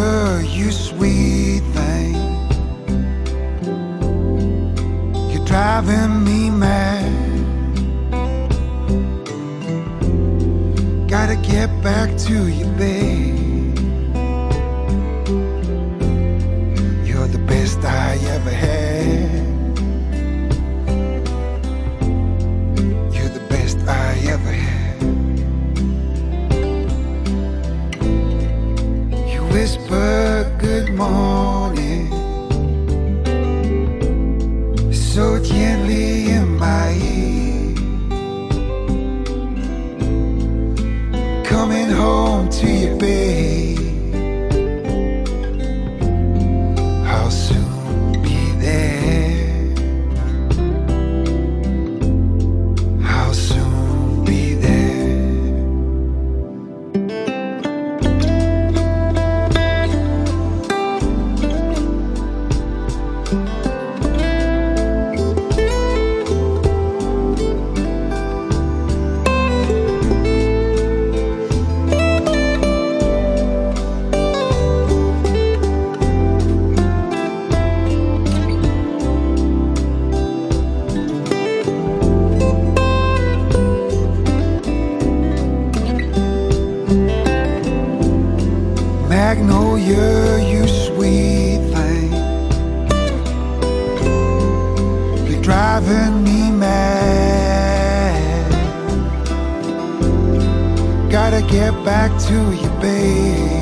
sure you You're the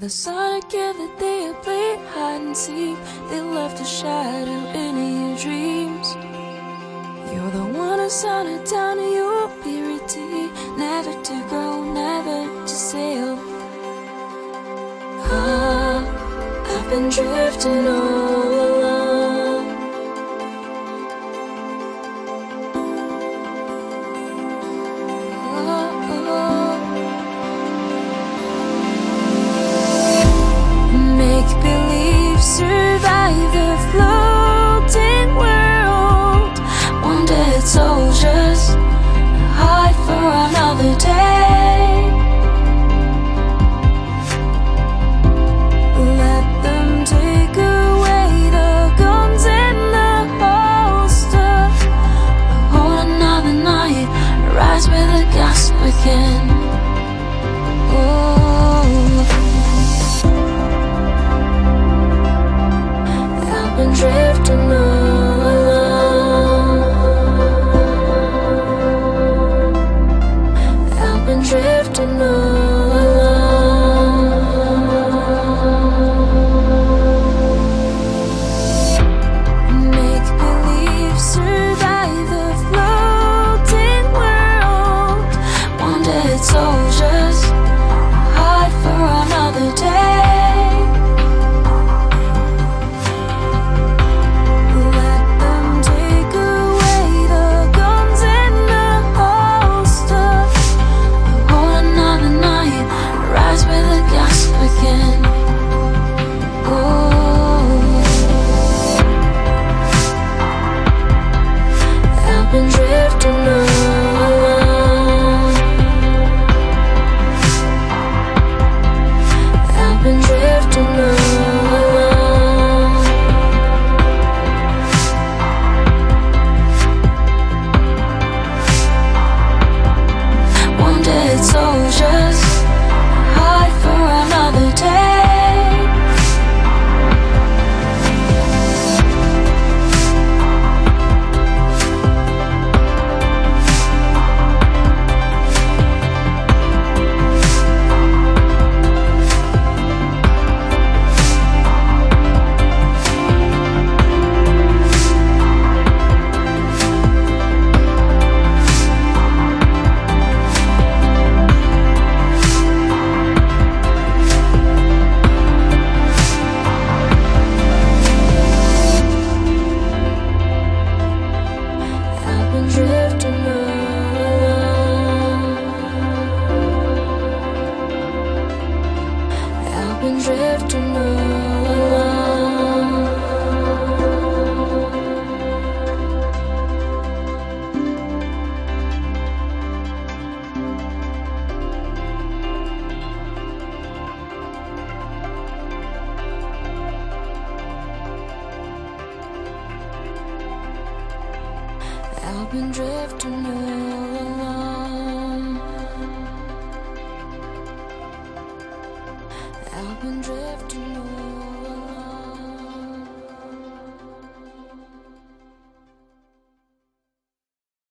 the sun together they played hide and seek. They left a shadow in your dreams. You're the one who sounded down to your purity. Never to grow, never to sail. Ah, I've been drifting on.